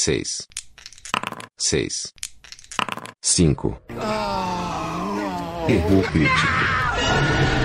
seis, seis, cinco. Erro crítico.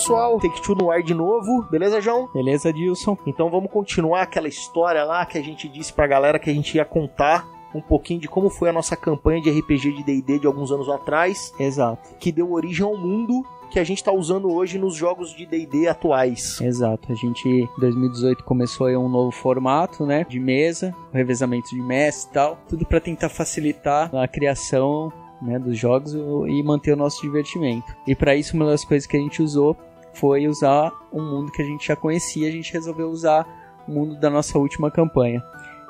Pessoal? Take Two no ar de novo. Beleza, João? Beleza, Dilson? Então vamos continuar aquela história lá que a gente disse pra galera que a gente ia contar um pouquinho de como foi a nossa campanha de RPG de D&D de alguns anos atrás, Exato, que deu origem ao mundo que a gente tá usando hoje nos jogos de D&D atuais. exato. A gente, em 2018, começou aí um novo formato, né? De mesa, revezamento de mestre e tal. Tudo pra tentar facilitar a criação né, dos jogos e manter o nosso divertimento. E pra isso, uma das coisas que a gente usou foi usar um mundo que a gente já conhecia. A gente resolveu usar o mundo da nossa última campanha.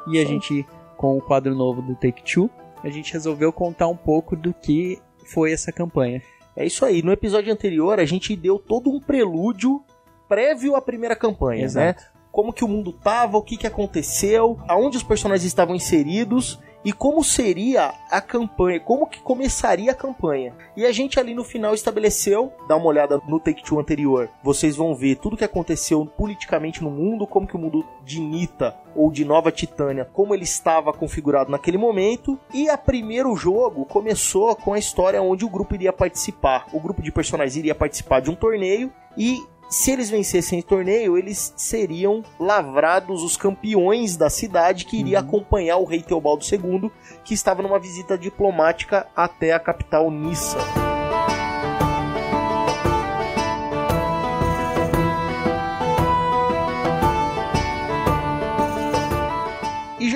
E a gente, com o quadro novo do Take-Two, a gente resolveu contar um pouco do que foi essa campanha. É isso aí. No episódio anterior, a gente deu todo um prelúdio prévio à primeira campanha, né? Exato. Como que o mundo tava, o que que aconteceu, aonde os personagens estavam inseridos e como seria a campanha, como que começaria a campanha. E a gente ali no final estabeleceu, dá uma olhada no Take Two anterior, vocês vão ver tudo que aconteceu politicamente no mundo, como que o mundo de Nita ou de Nova Titânia, como ele estava configurado naquele momento. E a primeiro jogo começou com a história onde o grupo iria participar. O grupo de personagens iria participar de um torneio e se eles vencessem o torneio, eles seriam lavrados os campeões da cidade que iria acompanhar o rei Teobaldo II, que estava numa visita diplomática até a capital Nissa.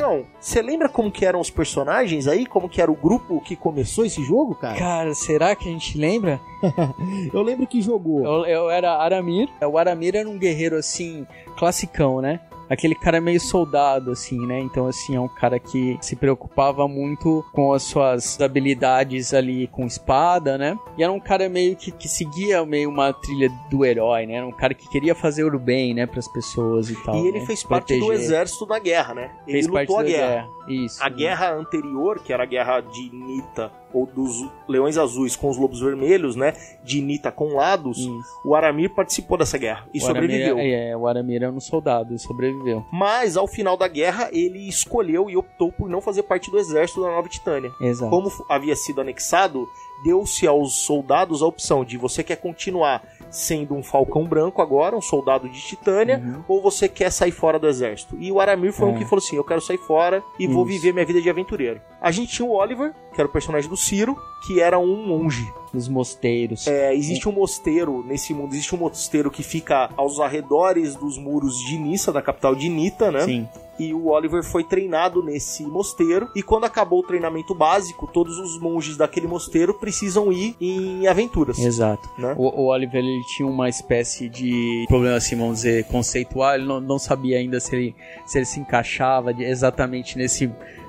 João, você lembra como que eram os personagens aí? Como que era o grupo que começou esse jogo, cara? Cara, será que a gente lembra? Eu lembro que jogou. Eu, eu era Aramir. O Aramir era um guerreiro assim, classicão, né? Aquele cara meio soldado, assim, né? Então, assim, é um cara que se preocupava muito com as suas habilidades ali com espada, né? E era um cara meio que, que seguia meio uma trilha do herói, né? Era um cara que queria fazer o bem, né, pras pessoas e tal. E ele né? fez parte do Proteger. exército da guerra, né? Ele Fez lutou parte a da guerra. Isso. A guerra anterior, que era a guerra de Nita, ou dos Leões Azuis com os Lobos Vermelhos, né? De Nita com Lados, Isso. o Aramir participou dessa guerra e O Aramir sobreviveu. É, é, o Aramir era um soldado e sobreviveu. Mas ao final da guerra, ele escolheu e optou por não fazer parte do exército da Nova Titânia. Exato. Como havia sido anexado, deu-se aos soldados a opção de você quer continuar sendo um falcão branco agora, um soldado de Titânia, Uhum. ou você quer sair fora do exército. E o Aramir foi um É. que falou assim: eu quero sair fora e vou Isso. viver minha vida de aventureiro. A gente tinha o Oliver, que era o personagem do Ciro, que era um monge. Dos mosteiros. É, existe um mosteiro nesse mundo, existe um mosteiro que fica aos arredores dos muros de Nissa, da capital de Nita, né? Sim. E o Oliver foi treinado nesse mosteiro. E quando acabou o treinamento básico, todos os monges daquele mosteiro precisam ir em aventuras. Exato. Né? O, o Oliver ele tinha uma espécie de problema, assim, vamos dizer, conceitual. Ele não, não sabia ainda se ele, se ele se encaixava de- exatamente nesse,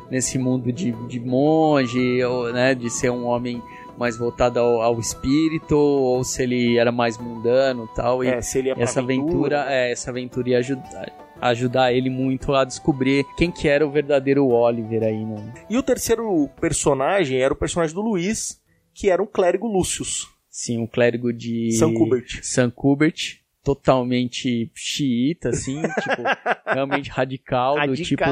nesse mundo de, de monge, ou, né, de ser um homem mais voltado ao, ao espírito, ou se ele era mais mundano e tal. E É, se ele ia essa aventura, é, essa aventura ia ajudar, ajudar ele muito a descobrir quem que era o verdadeiro Oliver aí, né? E o terceiro personagem era o personagem do Luiz, que era um clérigo Lúcius. Sim, um clérigo de San Kubert. San Kubert, totalmente xiita, assim, tipo, realmente radical, do tipo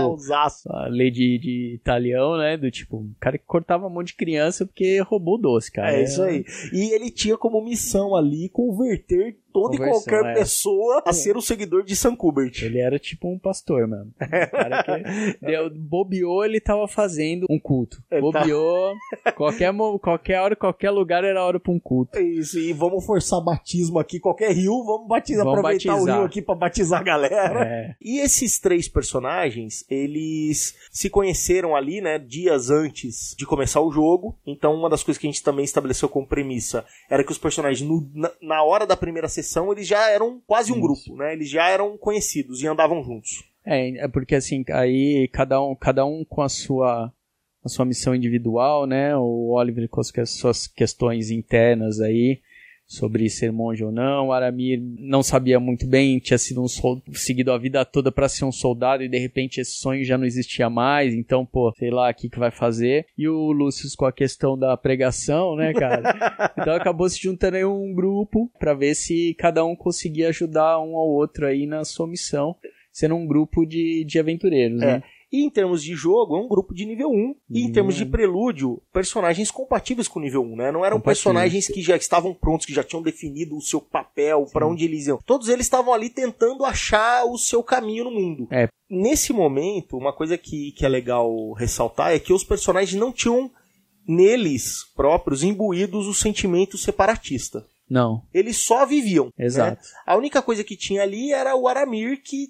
a lei de, de italião, né? Do tipo, um cara que cortava um monte de criança porque roubou doce, cara. É isso aí. E ele tinha como missão ali converter toda e qualquer é. pessoa a ser um seguidor de San Kubert. Ele era tipo um pastor, mano. Um cara que deu, bobeou, ele tava fazendo um culto. Ele tá- Bobeou, qualquer, mo- qualquer hora, qualquer lugar era hora pra um culto. É Isso, e vamos forçar batismo aqui, qualquer rio, vamos batizar, Vamos aproveitar o batizar. rio aqui pra batizar a galera. É, E esses três personagens, eles se conheceram ali, né, dias antes de começar o jogo. Então, uma das coisas que a gente também estabeleceu como premissa era que os personagens, no- na, na hora da primeira sessão, eles já eram quase um Isso. grupo, né? Eles já eram conhecidos e andavam juntos. É, é porque assim, aí cada um, cada um com a sua, a sua missão individual, né? O Oliver com as suas questões internas aí, sobre ser monge ou não. O Aramir não sabia muito bem, tinha sido um sol... seguido a vida toda para ser um soldado e de repente esse sonho já não existia mais. Então, pô, sei lá o que, que vai fazer. E o Lúcio com a questão da pregação, né, cara? então acabou se juntando aí um grupo para ver se cada um conseguia ajudar um ao outro aí na sua missão sendo um grupo de, de aventureiros, É. né? E em termos de jogo, é um grupo de nível 1. E em termos de prelúdio, personagens compatíveis com o nível 1, né? Não eram personagens que já estavam prontos, que já tinham definido o seu papel, pra onde eles iam. Todos eles estavam ali tentando achar o seu caminho no mundo. É. Nesse momento, uma coisa que, que é legal ressaltar é que os personagens não tinham neles próprios imbuídos o sentimento separatista. Não, Eles só viviam. né? exato. A única coisa que tinha ali era o Aramir que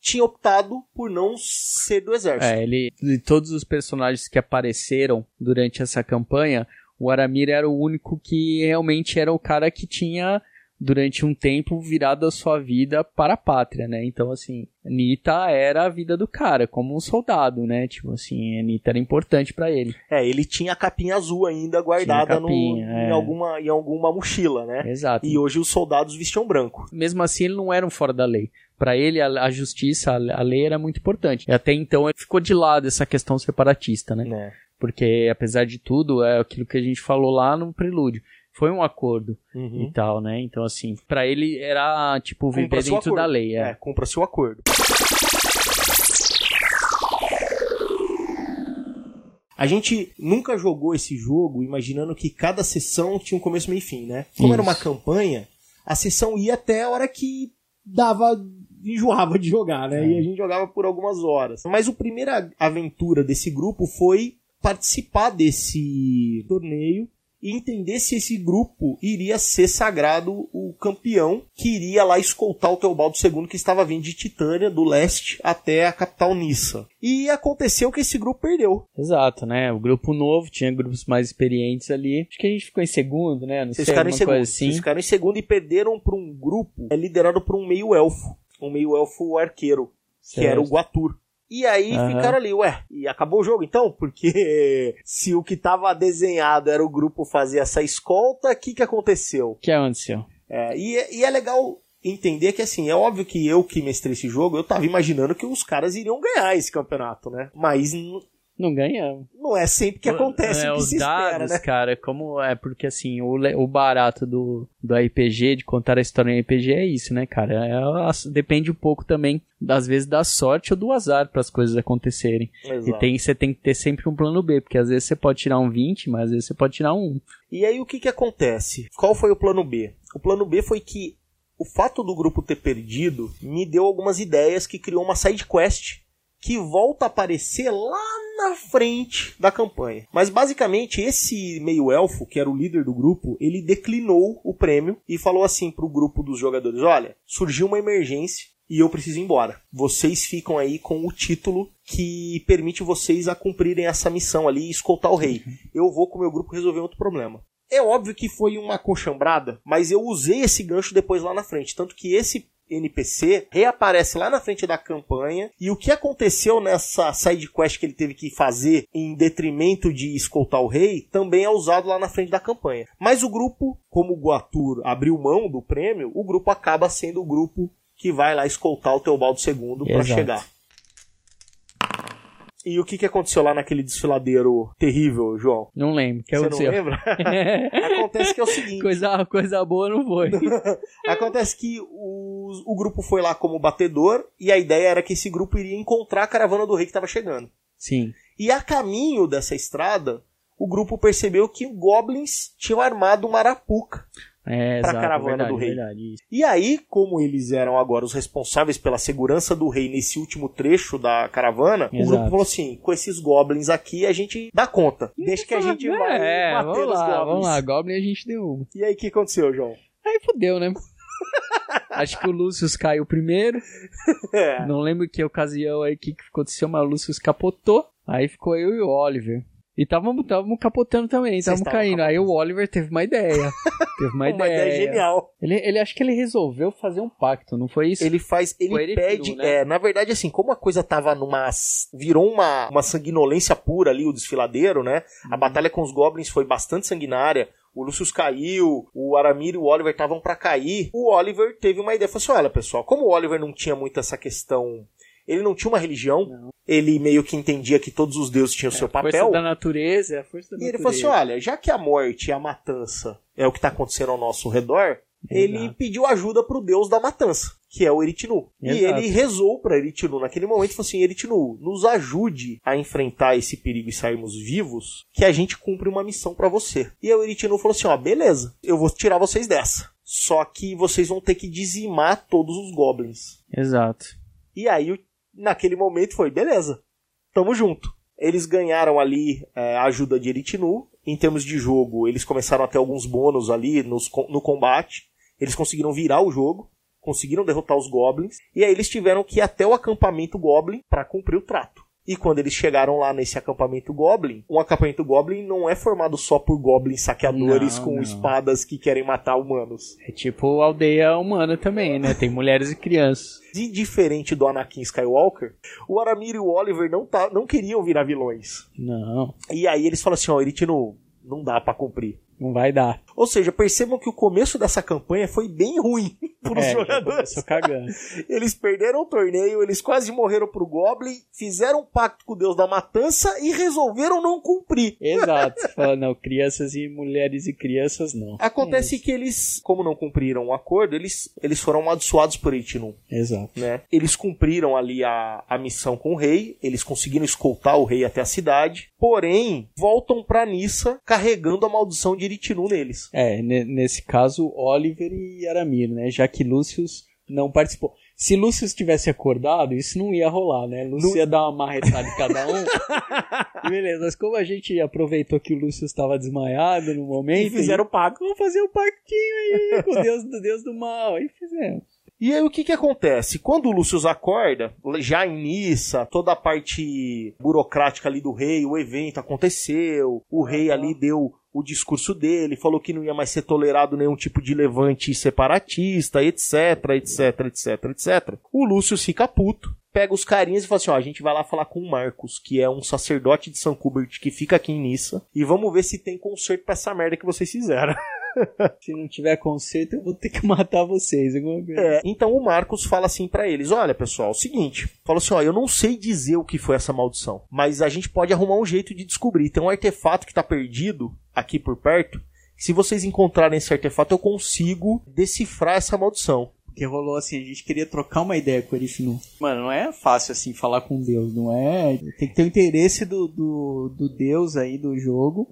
tinha optado por não ser do exército. É, ele de todos os personagens que apareceram durante essa campanha, o Aramir era o único que realmente era o cara que tinha durante um tempo virado a sua vida para a pátria, né? Então assim, Nita era a vida do cara como um soldado, né? Tipo assim, a Nita era importante para ele. É, ele tinha a capinha azul ainda guardada capinha, no, é. em, alguma, em alguma mochila, né? Exato. E hoje os soldados vestiam branco. mesmo assim ele não era um fora da lei. Para ele, a, a justiça, a, a lei era muito importante. E até então ele ficou de lado essa questão separatista, né? Né? Porque, apesar de tudo, é aquilo que a gente falou lá no prelúdio. Foi um acordo Uhum. e tal, né? Então, assim, para ele era, tipo, viver Cumpra-se o dentro da lei. É, É. cumpra-se o acordo. A gente nunca jogou esse jogo imaginando que cada sessão tinha um começo, meio e fim, né? Como era uma Isso. campanha, a sessão ia até a hora que dava enjoava de jogar, né? É. E a gente jogava por algumas horas. Mas a primeira aventura desse grupo foi participar desse torneio e entender se esse grupo iria ser sagrado o campeão que iria lá escoltar o Teobaldo II que estava vindo de Titânia, do leste, até a capital Nissa. E aconteceu que esse grupo perdeu. Exato, né? O grupo novo, tinha grupos mais experientes ali. Acho que a gente ficou em segundo, né? Não Vocês sei, ficaram em segundo. assim. Vocês ficaram em segundo e perderam para um grupo é, liderado por um meio-elfo. Um meio-elfo arqueiro, que era o Certo. Guatur. E aí Aham. ficaram ali, ué, e acabou o jogo então? Porque se o que estava desenhado era o grupo fazer essa escolta, o que, que aconteceu? O que aconteceu? É, e, é- e é legal entender que assim, é óbvio que eu que mestrei esse jogo, eu tava imaginando que os caras iriam ganhar esse campeonato, né? Mas Não ganhamos. não é sempre que acontece é, o que os se espera, dados, né? cara, como é porque assim, o, o barato do, do RPG, de contar a história em RPG é isso, né, cara? É, depende um pouco também, das vezes, da sorte ou do azar para as coisas acontecerem. E Exato. tem, você tem que ter sempre um plano B, porque às vezes você pode tirar um 20, mas às vezes você pode tirar um 1. E aí o que que acontece? Qual foi o plano B? O plano B foi que o fato do grupo ter perdido me deu algumas ideias que criou uma side quest que volta a aparecer lá na frente da campanha. Mas basicamente esse meio elfo, que era o líder do grupo, ele declinou o prêmio e falou assim pro grupo dos jogadores: "Olha, surgiu uma emergência e eu preciso ir embora. Vocês ficam aí com o título que permite vocês a cumprirem essa missão ali e escoltar o rei. Eu vou com o meu grupo resolver outro problema. É óbvio que foi uma conchambrada, mas eu usei esse gancho depois lá na frente. Tanto que esse NPC reaparece lá na frente da campanha. E o que aconteceu nessa side quest que ele teve que fazer em detrimento de escoltar o rei também é usado lá na frente da campanha. Mas o grupo, como o Guatur abriu mão do prêmio, o grupo acaba sendo o grupo que vai lá escoltar o Teobaldo II para chegar. E o que, que aconteceu lá naquele desfiladeiro terrível, João? Não lembro. Que Você não lembra? Acontece que é o seguinte. coisa, coisa boa não foi. Acontece que o, o grupo foi lá como batedor e a ideia era que esse grupo iria encontrar a caravana do rei que estava chegando. Sim. E a caminho dessa estrada, o grupo percebeu que goblins tinham armado uma arapuca. É, Pra exato, caravana verdade, do rei. verdade. E aí, como eles eram agora os responsáveis pela segurança do rei nesse último trecho da caravana, o Exato. grupo falou assim: com esses goblins aqui a gente dá conta. Deixa que a gente vai É, bater vamos lá, goblins. vamos lá. Goblin a gente deu uma. E aí, o que aconteceu, João? Aí fodeu, né? Acho que o Lúcio caiu primeiro. É. Não lembro que ocasião aí que que aconteceu, mas o Lúcio capotou. Aí ficou eu e o Oliver. E távamos capotando também, távamos estavam caindo. Aí o Oliver teve uma ideia. teve uma, Uma ideia genial. Ele, ele acho que ele resolveu fazer um pacto, não foi isso? Ele faz, ele ele pede, né? é, na verdade assim, como a coisa tava numa virou uma, uma sanguinolência pura ali o desfiladeiro, né? A Uhum. batalha com os goblins foi bastante sanguinária. o Lucius caiu, o Aramir e o Oliver estavam para cair, o Oliver teve uma ideia, falou assim, olha pessoal, como o Oliver não tinha muito essa questão ele não tinha uma religião, Não. ele meio que entendia que todos os deuses tinham seu A força papel. da natureza, é a força da E ele natureza. falou assim: olha, já que a morte e a matança é o que está acontecendo ao nosso redor, ele pediu ajuda pro deus da matança, que é o Eritinu. E Exato. ele rezou para Eritinu naquele momento e falou assim: Eritinu, nos ajude a enfrentar esse perigo e sairmos vivos, que a gente cumpre uma missão para você. E aí o Eritinu falou assim: ó, beleza, eu vou tirar vocês dessa. Só que vocês vão ter que dizimar todos os goblins. Exato. E aí, o- naquele momento, foi: beleza, tamo junto. Eles ganharam ali é, a ajuda de Eritinu. Em termos de jogo, eles começaram a ter alguns bônus ali nos no combate. Eles conseguiram virar o jogo, conseguiram derrotar os goblins. E aí eles tiveram que ir até o acampamento goblin para cumprir o trato. E quando eles chegaram lá nesse acampamento goblin, um acampamento goblin não é formado só por goblins saqueadores Não, com não. espadas que querem matar humanos. É tipo aldeia humana também, né? Tem mulheres e crianças. E diferente do Anakin Skywalker, o Aramir e o Oliver não, tá, não queriam virar vilões. Não, E aí eles falam assim, ó, Eritino, não dá pra cumprir. não vai dar. Ou seja, percebam que o começo dessa campanha foi bem ruim pros É, já jogadores. Eles perderam o torneio, eles quase morreram pro Goblin, fizeram um pacto com o Deus da Matança e resolveram não cumprir. Exato. Fala, não, crianças e mulheres e crianças não. Acontece que eles, como não cumpriram o acordo, eles, eles foram amaldiçoados por Eritinu. Exato. né? Eles cumpriram ali a, a missão com o rei, eles conseguiram escoltar o rei até a cidade, porém voltam pra Nissa carregando a maldição de Eritinu neles. É, ne- nesse caso, Oliver e Aramir, né? Já que Lúcius não participou. Se Lúcius tivesse acordado, isso não ia rolar, né? Lúcio ia dar uma marretada em cada um. Beleza, mas como a gente aproveitou que o Lúcio estava desmaiado no momento, E fizeram o pacto. vamos fazer um pactinho aí com o Deus do Deus do mal. Aí fizemos. E aí o que que acontece? Quando o Lúcio acorda, já em Nissa, toda a parte burocrática ali do rei, o evento aconteceu, o rei ali deu o discurso dele, falou que não ia mais ser tolerado nenhum tipo de levante separatista, etc, etc, etc, etc. O Lúcio fica puto, pega os carinhas e fala assim, ó, a gente vai lá falar com o Marcos, que é um sacerdote de São Kubert que fica aqui em Nissa, e vamos ver se tem conserto pra essa merda que vocês fizeram. Se não tiver conceito, eu vou ter que matar vocês. alguma coisa. É, então o Marcos fala assim pra eles: olha pessoal, é o seguinte, fala assim, ó, eu não sei dizer o que foi essa maldição, mas a gente pode arrumar um jeito de descobrir. Tem um artefato que tá perdido aqui por perto. Se vocês encontrarem esse artefato, eu consigo decifrar essa maldição. Porque rolou assim, a gente queria trocar uma ideia com o Erifinu. Mano, não é fácil assim falar com Deus, não é? Tem que ter o interesse do, do, do Deus aí do jogo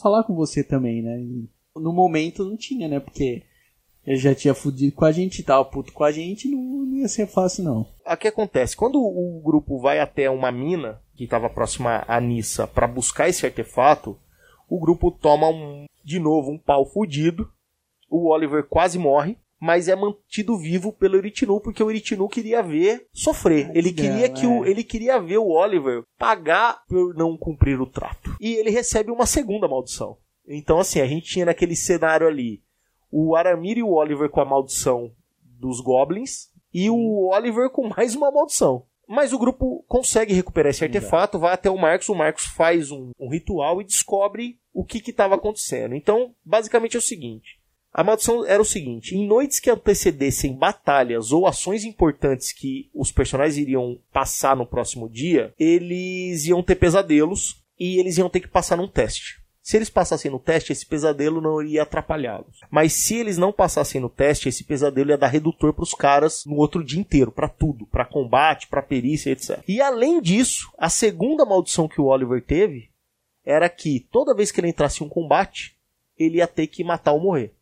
falar com você também, né? E no momento não tinha, né? Porque ele já tinha fudido com a gente e tava puto com a gente, não, não ia ser fácil não. O que acontece? Quando o grupo vai até uma mina que estava próxima a Nissa para buscar esse artefato, o grupo toma um, de novo um pau fudido. O Oliver quase morre, mas é mantido vivo pelo Eritinu porque o Eritinu queria ver sofrer. Ele legal, queria que o, é. ele queria ver o Oliver pagar por não cumprir o trato. E ele recebe uma segunda maldição. Então assim, a gente tinha naquele cenário ali o Aramir e o Oliver com a maldição dos goblins e o Oliver com mais uma maldição. Mas o grupo consegue recuperar esse artefato, vai até o Marcos, o Marcos faz um, um ritual e descobre o que estava acontecendo. Então, basicamente é o seguinte: a maldição era o seguinte: em noites que antecedessem batalhas ou ações importantes que os personagens iriam passar no próximo dia, eles iam ter pesadelos e eles iam ter que passar num teste. Se eles passassem no teste, esse pesadelo não iria atrapalhá-los. Mas se eles não passassem no teste, esse pesadelo ia dar redutor para os caras no outro dia inteiro, para tudo, para combate, para perícia, etc. E além disso, a segunda maldição que o Oliver teve era que toda vez que ele entrasse em um combate, ele ia ter que matar ou morrer.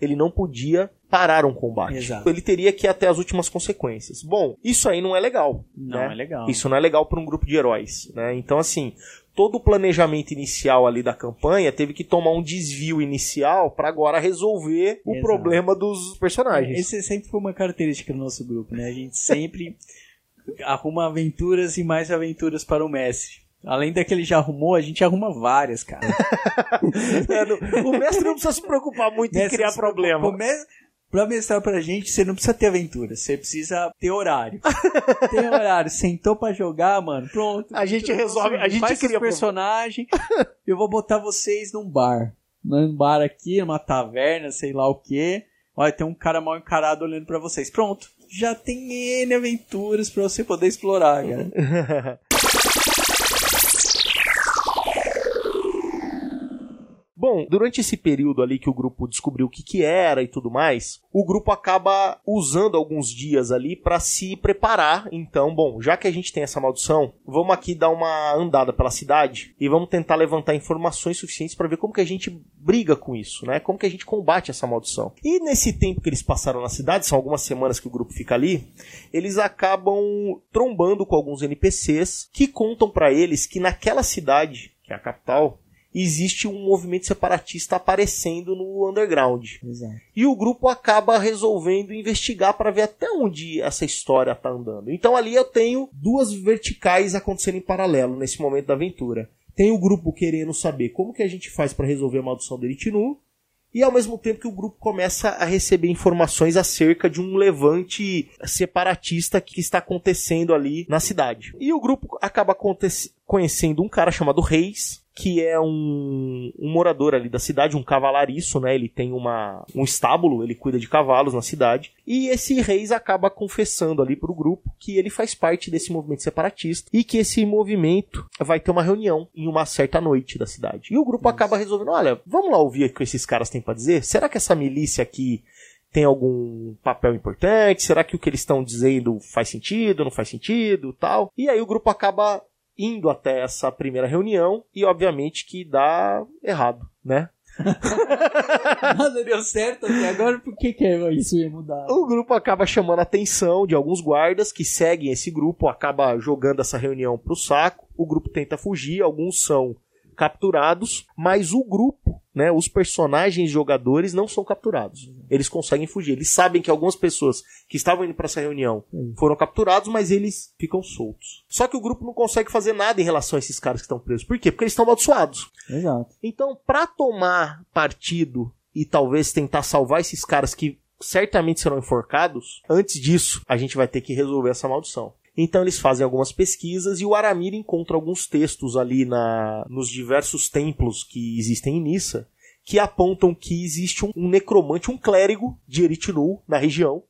Ele não podia parar um combate. Exato. Ele teria que ir até as últimas consequências. Bom, isso aí não é legal. Não né? é legal. Isso não é legal para um grupo de heróis, né? Então assim, todo o planejamento inicial ali da campanha teve que tomar um desvio inicial para agora resolver o Exato. problema dos personagens. Esse sempre foi uma característica do nosso grupo, né? A gente sempre arruma aventuras e mais aventuras para o mestre. Além da que ele já arrumou, a gente arruma várias, cara. É, o mestre não precisa se preocupar muito em Mestre, criar problema. o mes- Pra mestrar pra gente, você não precisa ter aventura, você precisa ter horário. Tem horário, sentou pra jogar, mano, pronto. A gente resolve- a gente Faz cria personagem, eu vou botar vocês num bar. num bar aqui, numa taverna, sei lá o que. Olha, tem um cara mal encarado olhando para vocês. Pronto, já tem N aventuras para você poder explorar, cara. Bom, durante esse período ali que o grupo descobriu o que, que era e tudo mais, o grupo acaba usando alguns dias ali para se preparar. Então, bom, já que a gente tem essa maldição, vamos aqui dar uma andada pela cidade e vamos tentar levantar informações suficientes para ver como que a gente briga com isso, né? Como que a gente combate essa maldição. E nesse tempo que eles passaram na cidade, são algumas semanas que o grupo fica ali, eles acabam trombando com alguns NPCs que contam para eles que naquela cidade, que é a capital, existe um movimento separatista aparecendo no underground. Exato. E o grupo acaba resolvendo investigar para ver até onde essa história tá andando. Então ali eu tenho duas verticais acontecendo em paralelo nesse momento da aventura. Tem o grupo querendo saber como que a gente faz para resolver a maldição do Eritinu, e ao mesmo tempo que o grupo começa a receber informações acerca de um levante separatista que está acontecendo ali na cidade. E o grupo acaba conhecendo um cara chamado Reis, que é um, um, morador ali da cidade, um cavalariço, né? Ele tem uma, um estábulo, ele cuida de cavalos na cidade. E esse reis acaba confessando ali pro grupo que ele faz parte desse movimento separatista e que esse movimento vai ter uma reunião em uma certa noite da cidade. E o grupo Isso. acaba resolvendo, olha, vamos lá ouvir o que esses caras têm para dizer? Será que essa milícia aqui tem algum papel importante? Será que o que eles estão dizendo faz sentido, não faz sentido, tal? E aí o grupo acaba indo até essa primeira reunião e obviamente que dá errado, né? Nada deu certo até agora, por que, que isso ia mudar? O grupo acaba chamando a atenção de alguns guardas que seguem esse grupo, acaba jogando essa reunião pro saco. O grupo tenta fugir, alguns são capturados, mas o grupo, né, os personagens jogadores não são capturados. Eles conseguem fugir. Eles sabem que algumas pessoas que estavam indo para essa reunião foram capturados, mas eles ficam soltos. Só que o grupo não consegue fazer nada em relação a esses caras que estão presos. Por quê? Porque eles estão amaldiçoados. Exato. Então, para tomar partido e talvez tentar salvar esses caras que certamente serão enforcados, antes disso, a gente vai ter que resolver essa maldição. Então eles fazem algumas pesquisas e o Aramir encontra alguns textos ali na, nos diversos templos que existem em Nissa que apontam que existe um, um necromante, um clérigo de Eritinu na região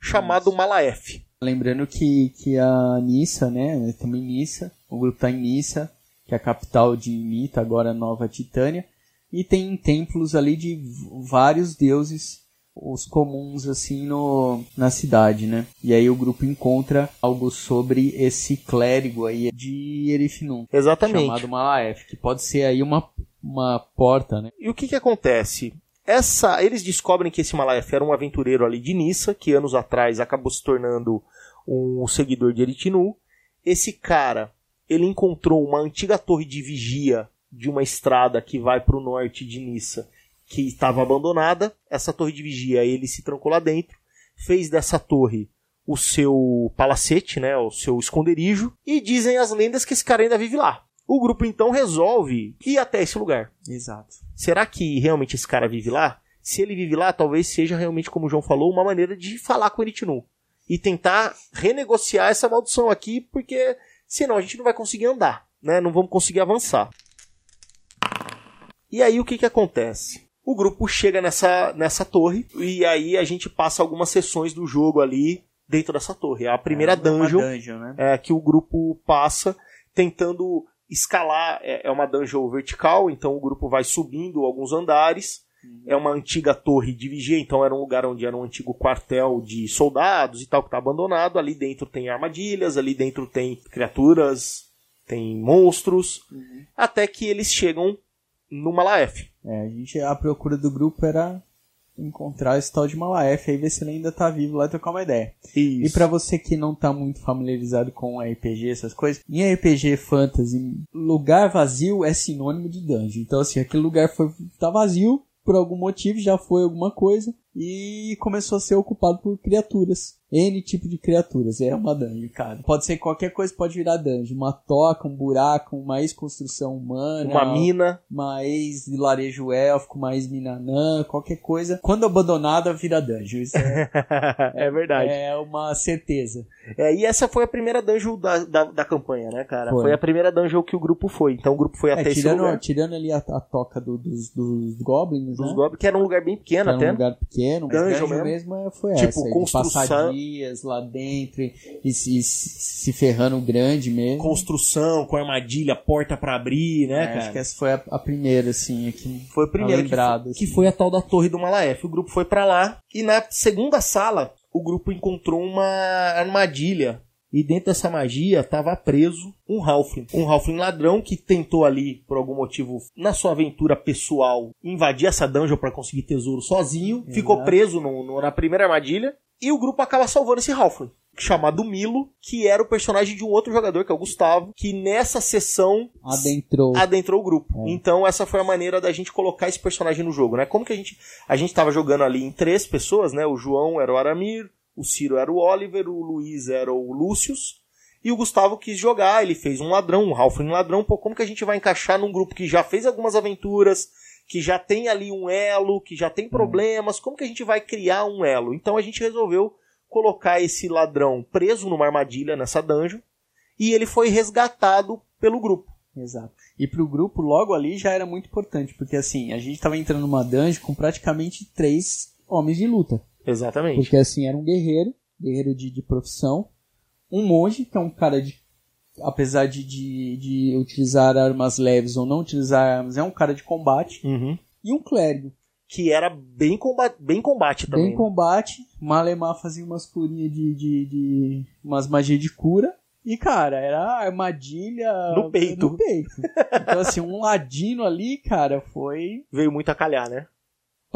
chamado Nossa. Malaef. Lembrando que, que a Nissa, né, também Nissa, o grupo está em Nissa, que é a capital de Mita, agora Nova Titânia, e tem templos ali de vários deuses os comuns assim no na cidade, né? E aí o grupo encontra algo sobre esse clérigo aí de Erifnum, Exatamente. chamado Malaef, que pode ser aí uma uma porta, né? E o que que acontece? Essa, eles descobrem que esse Malaef era um aventureiro ali de Nissa, que anos atrás acabou se tornando um seguidor de Eritinu. Esse cara, ele encontrou uma antiga torre de vigia de uma estrada que vai para o norte de Nissa que estava abandonada. Essa torre de vigia, ele se trancou lá dentro, fez dessa torre o seu palacete, né, o seu esconderijo, e dizem as lendas que esse cara ainda vive lá. O grupo então resolve ir até esse lugar. Exato. Será que realmente esse cara vive lá? Se ele vive lá, talvez seja realmente, como o João falou, uma maneira de falar com o Eritinu. E tentar renegociar essa maldição aqui, porque senão a gente não vai conseguir andar, né? Não vamos conseguir avançar. E aí o que que acontece? O grupo chega nessa, nessa torre e aí a gente passa algumas sessões do jogo ali dentro dessa torre. A primeira é, dungeon, dungeon né? é, que o grupo passa tentando escalar. É, é, uma dungeon vertical, então o grupo vai subindo alguns andares. Uhum. É uma antiga torre de vigia, então era um lugar onde era um antigo quartel de soldados e tal, que está abandonado. Ali dentro tem armadilhas, ali dentro tem criaturas, tem monstros. Uhum. Até que eles chegam no Malaef. É, a gente, a procura do grupo era encontrar esse tal de Malaef aí ver se ele ainda tá vivo lá e trocar uma ideia. Isso. E para você que não tá muito familiarizado com RPG, essas coisas, em RPG Fantasy, lugar vazio é sinônimo de dungeon. Então assim, aquele lugar foi tá vazio por algum motivo, já foi alguma coisa e começou a ser ocupado por criaturas. N tipo de criaturas. É uma dungeon, cara. Pode ser qualquer coisa, pode virar dungeon. Uma toca, um buraco, uma ex-construção humana. Uma mina. Uma ex-vilarejo élfico, uma ex-minanã, qualquer coisa. Quando abandonada, vira dungeon. Isso é, é verdade. é uma certeza. É, e essa foi a primeira dungeon da, da, da campanha, né, cara? Foi. Foi. a primeira dungeon que o grupo foi. Então o grupo foi É, até esse tirando, lugar. tirando ali a, a toca do- dos, dos goblins, Dos né? goblins, que era um lugar bem pequeno Era um até. lugar pequeno, Dungeon dungeon mesmo. mesmo é- foi Tipo, essa. de construção- dias lá dentro e, e se, se- ferrando grande mesmo. Construção, com armadilha, porta pra abrir, né, É, cara? acho que essa foi a, a primeira, assim, aqui. Foi o primeiro que, foi, que assim. foi a tal da Torre do Malaef. O grupo foi pra lá e na segunda sala o grupo encontrou uma armadilha. E dentro dessa magia tava preso um Halfling. Um Halfling ladrão que tentou ali, por algum motivo, na sua aventura pessoal, invadir essa dungeon pra conseguir tesouro sozinho. Ficou preso no- no- na primeira armadilha. E o grupo acaba salvando esse Halfling. Chamado Milo, que era o personagem de um outro jogador, que é o Gustavo, que nessa sessão Adentrou. adentrou o grupo. É. Então essa foi a maneira da gente colocar esse personagem no jogo, né? Como que a gente a gente tava jogando ali em três pessoas, né? O João era o Aramir, o Ciro era o Oliver, o Luiz era o Lúcius e o Gustavo quis jogar, ele fez um ladrão, um Halfling ladrão, pô, como que a gente vai encaixar num grupo que já fez algumas aventuras, que já tem ali um elo, que já tem problemas, como que a gente vai criar um elo? Então a gente resolveu colocar esse ladrão preso numa armadilha nessa dungeon e ele foi resgatado pelo grupo. Exato. E pro grupo, logo ali, já era muito importante, porque assim, a gente tava entrando numa dungeon com praticamente três homens de luta. Exatamente. Porque assim, era um guerreiro, guerreiro de, de profissão, um monge, que é um cara de. Apesar de, de, de utilizar armas leves ou não utilizar armas, é um cara de combate. Uhum. E um clérigo. Que era bem combate, bem combate também. Bem né? combate. Malemar fazia umas curinhas de, de, de. umas magias de cura. E, cara, era armadilha. No peito. No peito. Então, assim, um ladino ali, cara, foi Veio muito a calhar, né?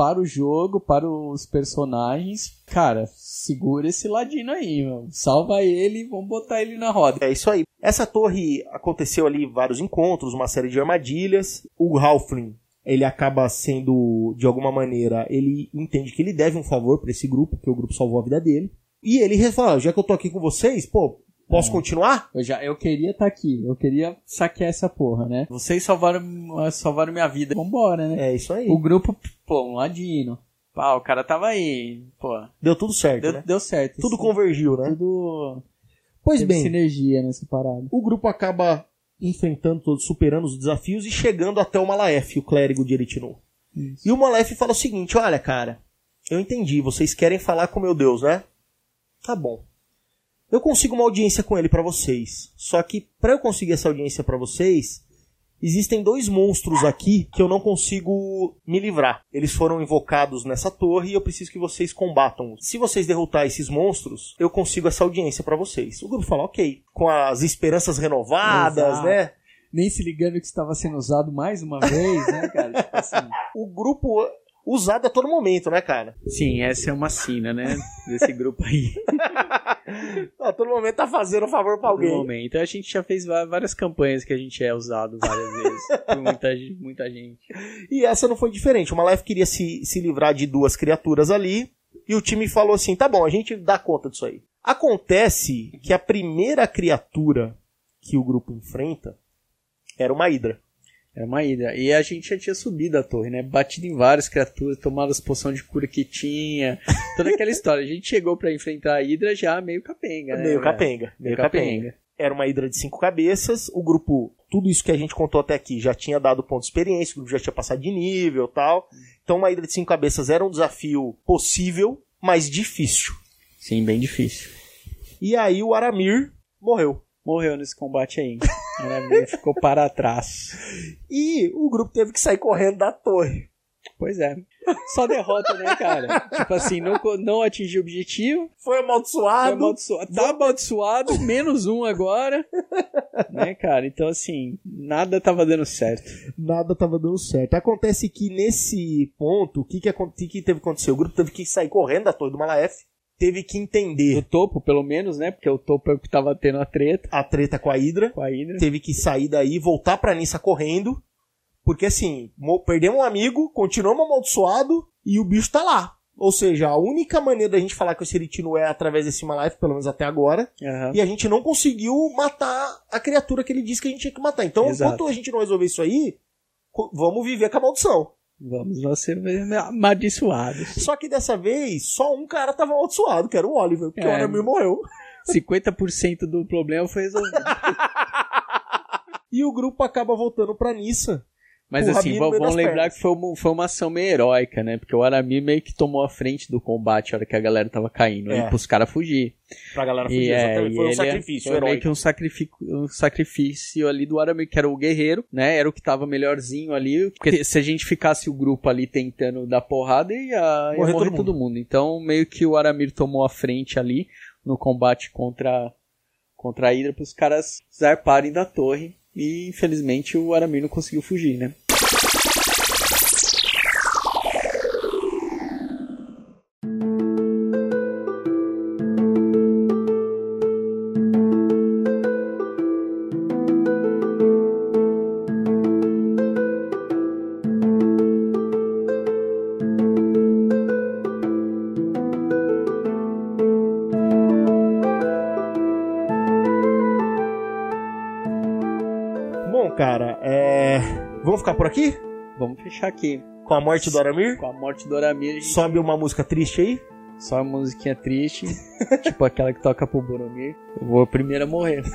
Para o jogo, para os personagens. Cara, segura esse ladino aí, mano. Salva ele e vamos botar ele na roda. É isso aí. Essa torre aconteceu ali vários encontros, uma série de armadilhas. O Halfling, ele acaba sendo, de alguma maneira, ele entende que ele deve um favor pra esse grupo, porque o grupo salvou a vida dele. E ele fala, já que eu tô aqui com vocês, pô, posso É. continuar? Eu já, eu queria estar aqui, eu queria saquear essa porra, né? Vocês salvaram, salvaram minha vida. Vambora, né? É isso aí. O grupo, pô, um ladino. Pá, o cara tava aí, pô. Deu tudo certo, Deu, né? deu certo. Tudo convergiu, né? Tudo. Pois teve bem, sinergia nessa parada. o grupo acaba enfrentando todos, superando os desafios e chegando até o Malaef, o clérigo de Eritinu. Isso. E o Malef fala o seguinte: olha, cara, eu entendi, vocês querem falar com meu Deus, né? Tá bom. Eu consigo uma audiência com ele pra vocês. Só que pra eu conseguir essa audiência pra vocês, existem dois monstros aqui que eu não consigo me livrar. Eles foram invocados nessa torre e eu preciso que vocês combatam. Se vocês derrotar esses monstros, eu consigo essa audiência pra vocês. O grupo fala: OK, com as esperanças renovadas, Exato. né? Nem se ligando que estava sendo usado mais uma vez, né, cara? Tipo assim. O grupo usado a todo momento, né, cara? Sim, essa é uma sina, né? Desse grupo aí. A todo momento tá fazendo um favor pra alguém. Normalmente. A gente já fez várias campanhas que a gente é usado várias vezes. por muita, muita gente. E essa não foi diferente. O Malef queria se, se livrar de duas criaturas ali. E o time falou assim: tá bom, a gente dá conta disso aí. Acontece que a primeira criatura que o grupo enfrenta era uma Hidra. Era uma ida. E a gente já tinha subido a torre, né? Batido em várias criaturas, tomado as poções de cura que tinha. Toda aquela história. A gente chegou pra enfrentar a Hidra já meio capenga, né? meio capenga. Meio Meio capenga. capenga. Era uma Hidra de cinco cabeças. O grupo, tudo isso que a gente contou até aqui, já tinha dado ponto de experiência. O grupo já tinha passado de nível e tal. Então uma Hidra de cinco cabeças era um desafio possível, mas difícil. Sim, bem difícil. E aí o Aramir morreu. Morreu nesse combate aí. Era- ficou para trás. E o grupo teve que sair correndo da torre. Pois é. Só derrota, né, cara? tipo assim, não, não atingiu o objetivo. Foi Foi amaldiçoado. amaldiçoado. Tá amaldiçoado, menos um agora. né, cara? Então, assim, nada tava dando certo. Nada tava dando certo. Acontece que nesse ponto, o que, que, que, que teve que acontecer? O grupo teve que sair correndo da torre do Malaef. Teve que Do entender topo, pelo menos, né? Porque o topo é o que tava tendo a treta a treta com a Hydra. com a Hydra. Teve que sair daí, voltar pra Nissa correndo. Porque assim, mo- perdemos um amigo, continuamos amaldiçoado e o bicho tá lá. Ou seja, a única maneira da gente falar que o Seritino é através desse Life, pelo menos até agora, Aham. e a gente não conseguiu matar a criatura que ele disse que a gente tinha que matar. Então, Exato. enquanto a gente não resolver isso aí, vamos viver com a maldição. Vamos lá ser amaldiçoados. Só que dessa vez, só um cara tava amaldiçoado, que era o Oliver, porque É. o Aramir morreu. 50% do problema foi resolvido. E o grupo acaba voltando pra Nissa. Mas O assim, vamos das lembrar pernas. que foi uma, foi uma ação meio heróica, né? Porque o Aramir meio que tomou a frente do combate a hora que a galera tava caindo, É. aí pros caras fugir. Pra galera E, fugir, é, exatamente. e Foi um é- sacrifício foi meio que um sacrifício, um sacrifício ali do Aramir, que era o guerreiro, né? Era o que tava melhorzinho ali. Porque se a gente ficasse o grupo ali tentando dar porrada, ia, ia Morrer morrer, todo todo, mundo. Então, meio que o Aramir tomou a frente ali no combate contra, contra a Hydra pros caras zarparem da torre. E infelizmente o Aramir não conseguiu fugir, né? Aqui? Vamos fechar aqui. Com a morte do Aramir? Com a morte do Aramir, a gente Sobe uma música triste aí? Só uma musiquinha triste, tipo aquela que toca pro Boromir. Eu vou a primeira a morrer.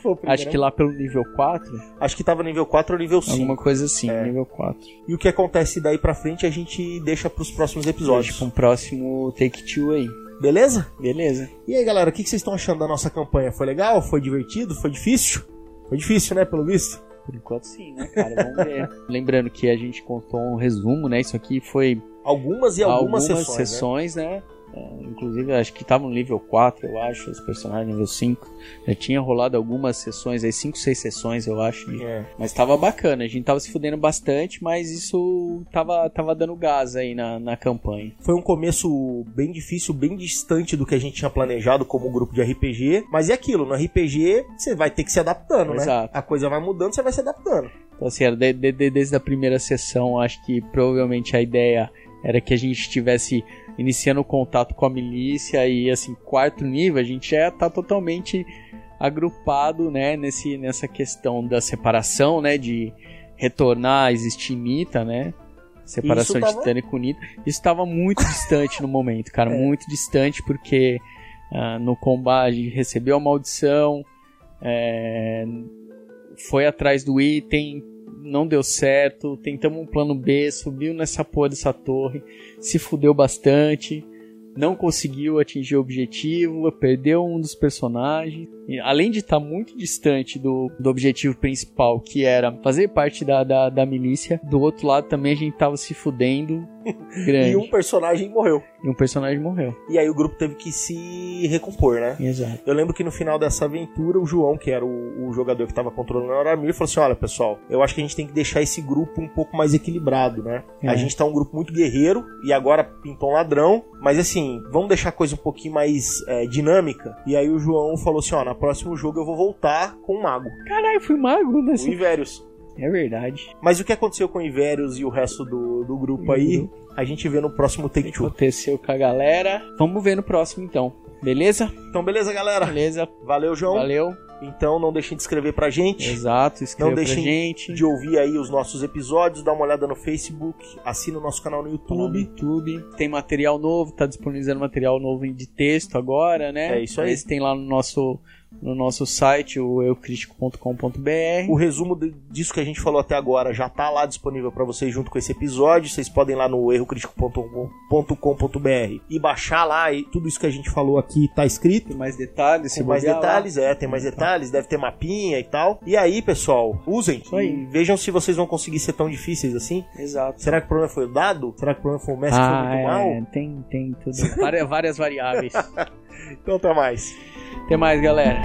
Primeiro. Acho que lá pelo nível 4, Acho que tava nível 4 ou nível 5. alguma coisa assim, É. nível 4. E o que acontece daí pra frente a gente deixa pros próximos episódios. Deixa pra um próximo Take Two aí. Beleza? Beleza. E aí, galera, o que vocês estão achando da nossa campanha? Foi legal? Foi divertido? Foi difícil? Foi difícil, né, pelo visto? Por enquanto sim, né, cara? Vamos ver. Lembrando que a gente contou um resumo, né? Isso aqui foi Algumas e algumas, algumas sessões, né? sessões, né? É, inclusive, acho que tava no nível 4, eu acho, os personagens nível 5. Já tinha rolado algumas sessões aí, 5, 6 sessões, eu acho. de- É. Mas tava bacana, a gente tava se fudendo bastante, mas isso tava, tava dando gás aí na, na campanha. Foi um começo bem difícil, bem distante do que a gente tinha planejado como grupo de RPG. Mas é aquilo, no RPG você vai ter que se adaptando, né? Exato. A coisa vai mudando, você vai se adaptando. Então, assim, de- de- de- desde a primeira sessão, acho que provavelmente a ideia era que a gente estivesse iniciando o contato com a milícia e, assim, quarto nível, a gente já tá totalmente agrupado, né, nesse, nessa questão da separação, né, de retornar a existir Nita, né, separação Isso de tava- Titânia com Nita. Isso estava muito distante no momento, cara, É. muito distante, porque ah, no combate a gente recebeu a maldição, é, foi atrás do item, não deu certo, tentamos um plano B, subiu nessa porra dessa torre, se fudeu bastante, não conseguiu atingir o objetivo, perdeu um dos personagens. Além de estar muito distante do, do objetivo principal, que era fazer parte da, da, da milícia, do outro lado também a gente tava se fudendo grande. E um personagem morreu. E um personagem morreu. E aí o grupo teve que se recompor, né? Exato. Eu lembro que no final dessa aventura, o João, que era o, o jogador que estava controlando o Aramir, falou assim: Olha, pessoal, eu acho que a gente tem que deixar esse grupo um pouco mais equilibrado, né? É. A gente tá um grupo muito guerreiro e agora pintou um ladrão, mas assim, vamos deixar a coisa um pouquinho mais é, dinâmica. E aí o João falou assim: Ó, no próximo jogo eu vou voltar com o Mago, Caralho, fui mago o nesse. Ivérios. É verdade. Mas o que aconteceu com o Ivérios e o resto do, do grupo aí, a gente vê no próximo Take Two. Aconteceu com a galera. Vamos ver no próximo então. Beleza? Então, beleza, galera? Beleza. Valeu, João. Valeu. Então, não deixem de escrever pra gente. Exato, escreva Não pra deixem gente. de ouvir aí os nossos episódios, dá uma olhada no Facebook, assina o nosso canal no Canal no YouTube. YouTube. Tem material novo, tá disponibilizando material novo de texto agora, né? É isso aí. Esse tem lá no nosso, no nosso site, o eucritico.com.br. O resumo disso que a gente falou até agora já tá lá disponível pra vocês junto com esse episódio. Vocês podem ir lá no errocritico.com.br e baixar lá e tudo isso que a gente falou aqui tá escrito. Tem mais detalhes, se mais bobear lá. detalhes, é, tem mais detalhes, deve ter mapinha e tal. E aí, pessoal, usem e vejam se vocês vão conseguir ser tão difíceis assim. Exato. Será que o problema foi o dado? Será que o problema foi o mestre que foi Ah, muito mal? é, tem, tem tudo. Várias, várias variáveis. Então, até mais. Até mais, galera.